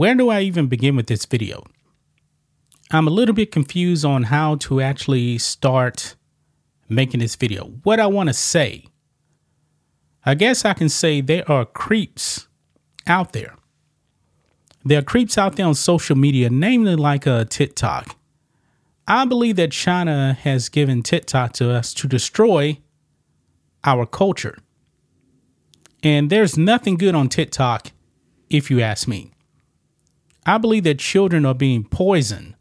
Where do I even begin with this video? I'm a little bit confused on how to actually start making this video. What I want to say, I guess I can say there are creeps out there. There are creeps out there on social media, namely like a uh, TikTok. I believe that China has given TikTok to us to destroy our culture. And there's nothing good on TikTok, if you ask me. I believe that children are being poisoned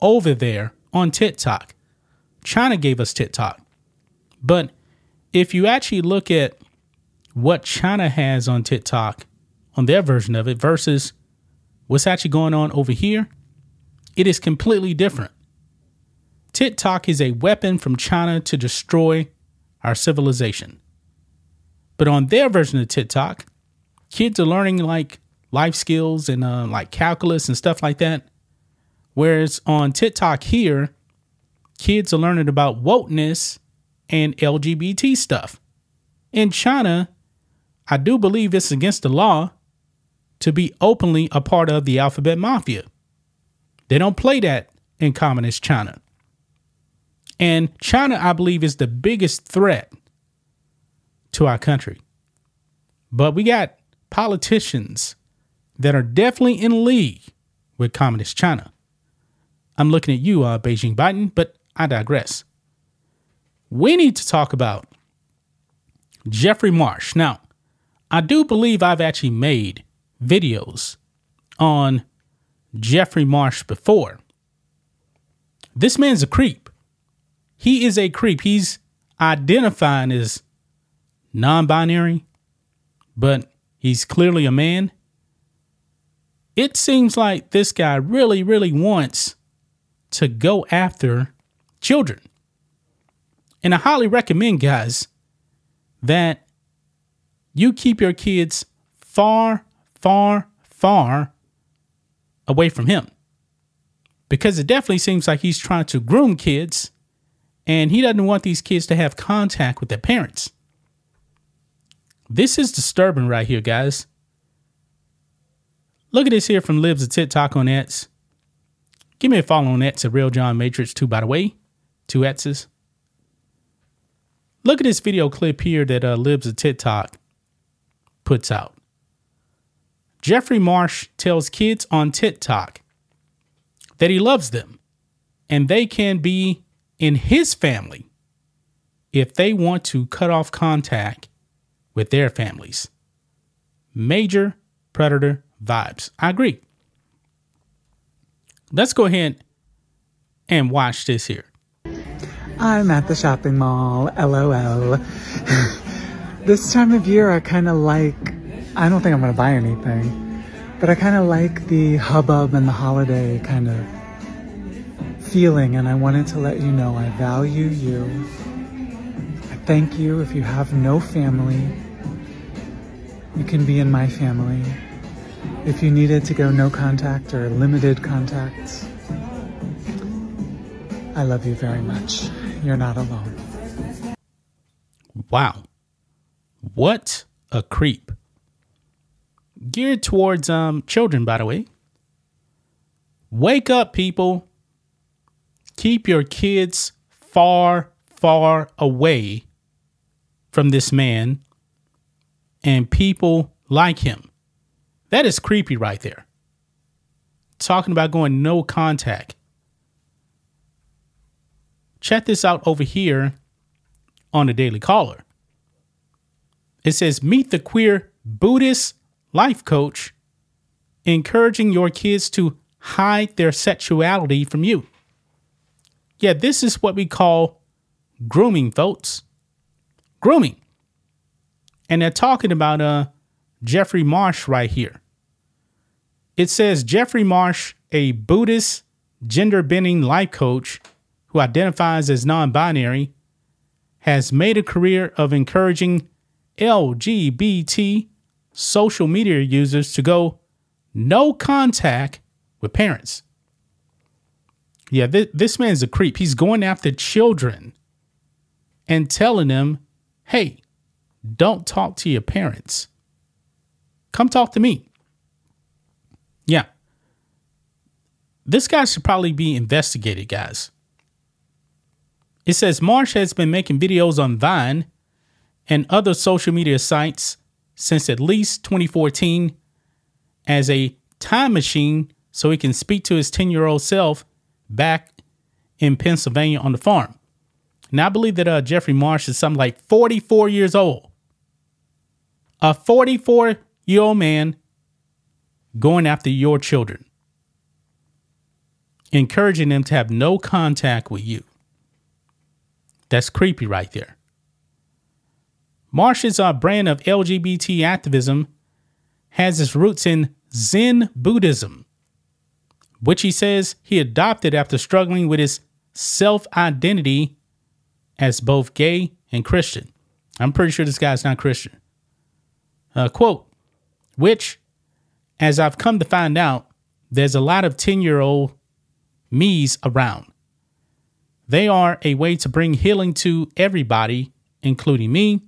over there on TikTok. China gave us TikTok. But if you actually look at what China has on TikTok, on their version of it, versus what's actually going on over here, it is completely different. TikTok is a weapon from China to destroy our civilization. But on their version of TikTok, kids are learning like life skills and uh, like calculus and stuff like that. Whereas on TikTok here, kids are learning about wokeness and LGBT stuff. In China, I do believe it's against the law to be openly a part of the alphabet mafia. They don't play that in communist China. And China, I believe, is the biggest threat to our country. But we got politicians that are definitely in league with communist China. I'm looking at you, uh, Beijing Biden, but I digress. We need to talk about Jeffrey Marsh. Now, I do believe I've actually made videos on Jeffrey Marsh before. This man's a creep. He is a creep. He's identifying as non binary, but he's clearly a man. It seems like this guy really, really wants to go after children. And I highly recommend, guys, that you keep your kids far, far, far away from him. Because it definitely seems like he's trying to groom kids and he doesn't want these kids to have contact with their parents. This is disturbing right here, guys. Look at this here from Libs of TikTok on Ets. Give me a follow on Ets at Real John Matrix 2, by the way. Two Etses. Look at this video clip here that uh, Libs of TikTok puts out. Jeffrey Marsh tells kids on TikTok that he loves them and they can be in his family if they want to cut off contact with their families. Major predator vibes. I agree. Let's go ahead and watch this here. I'm at the shopping mall. LOL. this time of year, I kind of like, I don't think I'm going to buy anything, but I kind of like the hubbub and the holiday kind of feeling. And I wanted to let you know I value you. I thank you. If you have no family, you can be in my family. If you needed to go no contact or limited contacts, I love you very much. You're not alone. Wow. What a creep. Geared towards um children, by the way. Wake up, people. Keep your kids far, far away from this man and people like him. That is creepy right there. Talking about going no contact. Check this out over here on the Daily Caller. It says, Meet the queer Buddhist life coach, encouraging your kids to hide their sexuality from you. Yeah, this is what we call grooming, folks. Grooming. And they're talking about uh, Jeffrey Marsh right here. It says Jeffrey Marsh, a Buddhist gender bending life coach who identifies as non binary, has made a career of encouraging LGBT social media users to go no contact with parents. Yeah, th- this man's a creep. He's going after children and telling them, hey, don't talk to your parents. Come talk to me. Yeah. This guy should probably be investigated, guys. It says Marsh has been making videos on Vine and other social media sites since at least 2014 as a time machine so he can speak to his 10 year old self back in Pennsylvania on the farm. Now, I believe that uh, Jeffrey Marsh is something like 44 years old. A 44 old man going after your children, encouraging them to have no contact with you. That's creepy right there. Marsh's uh, brand of LGBT activism has its roots in Zen Buddhism, which he says he adopted after struggling with his self identity as both gay and Christian. I'm pretty sure this guy's not Christian. Uh, quote, which, as I've come to find out, there's a lot of 10 year old me's around. They are a way to bring healing to everybody, including me,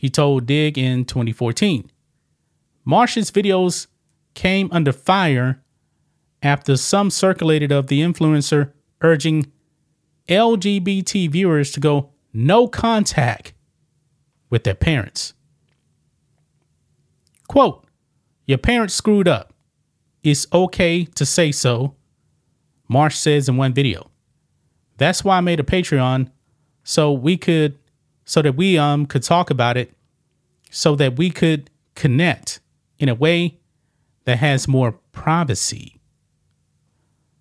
he told Dig in 2014. Marsh's videos came under fire after some circulated of the influencer urging LGBT viewers to go no contact with their parents. Quote, Your parents screwed up. It's okay to say so, Marsh says in one video. That's why I made a Patreon so we could so that we um could talk about it so that we could connect in a way that has more privacy.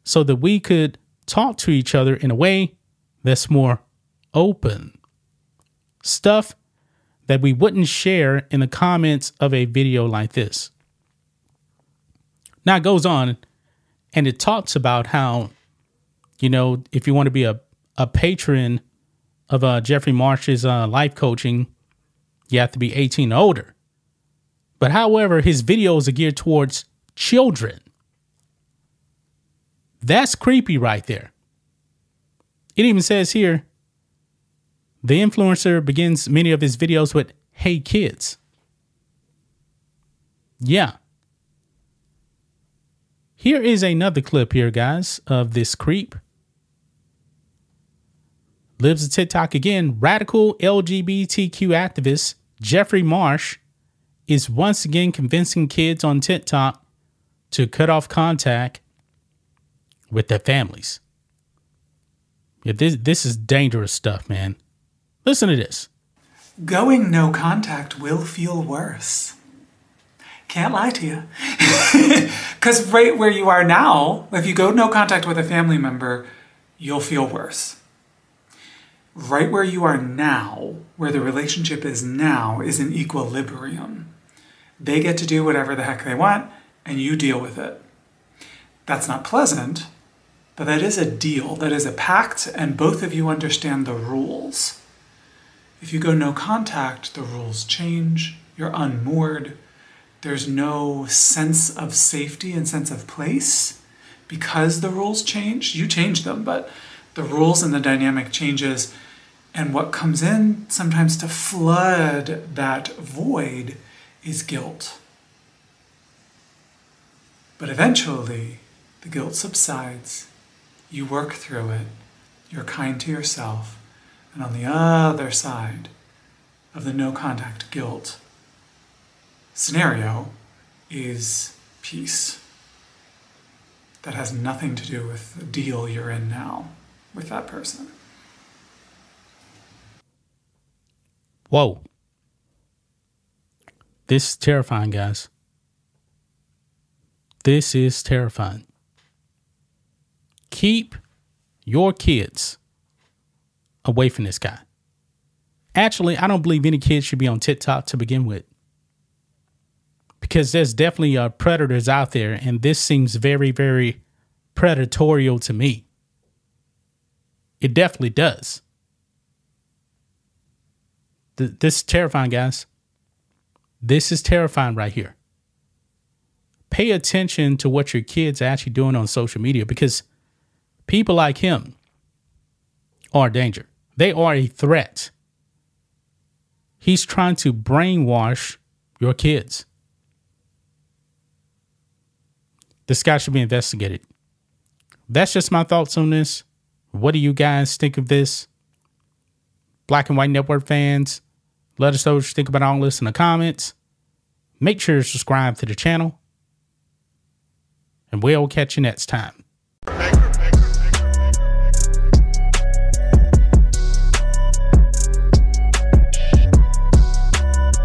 So that we could talk to each other in a way that's more open. Stuff that we wouldn't share in the comments of a video like this. Now it goes on and it talks about how you know, if you want to be a, a patron of uh, Jeffrey Marsh's uh, life coaching, you have to be 18 or older. But however, his videos are geared towards children. That's creepy right there. It even says here the influencer begins many of his videos with, Hey kids. Yeah. Here is another clip here, guys, of this creep Libs of TikTok again. Radical LGBTQ activist Jeffrey Marsh is once again convincing kids on TikTok to cut off contact with their families. Yeah, this this is dangerous stuff, man. Listen to this. Going no contact will feel worse. Can't lie to you. Because right where you are now, if you go no contact with a family member, you'll feel worse right where you are now, where the relationship is now, is in equilibrium. They get to do whatever the heck they want, and you deal with it. That's not pleasant, but that is a deal, that is a pact, and both of you understand the rules. If you go no contact, the rules change, you're unmoored, there's no sense of safety and sense of place. Because the rules change. You change them, but the rules and the dynamic changes. And what comes in sometimes to flood that void is guilt. But eventually, the guilt subsides, you work through it, you're kind to yourself, and on the other side, of the no contact guilt scenario is peace. That has nothing to do with the deal you're in now with that person. Whoa. This is terrifying, guys. This is terrifying. Keep your kids away from this guy. Actually, I don't believe any kids should be on TikTok to begin with. Because there's definitely uh, predators out there, and this seems very, very predatorial to me. It definitely does. Th- this is terrifying, guys. This is terrifying right here. Pay attention to what your kids are actually doing on social media because people like him are a danger. They are a threat. He's trying to brainwash your kids. This guy should be investigated. That's just my thoughts on this. What do you guys think of this? Black and White Network fans, let us know what you think about all this in the comments. Make sure to subscribe to the channel. And we'll catch you next time.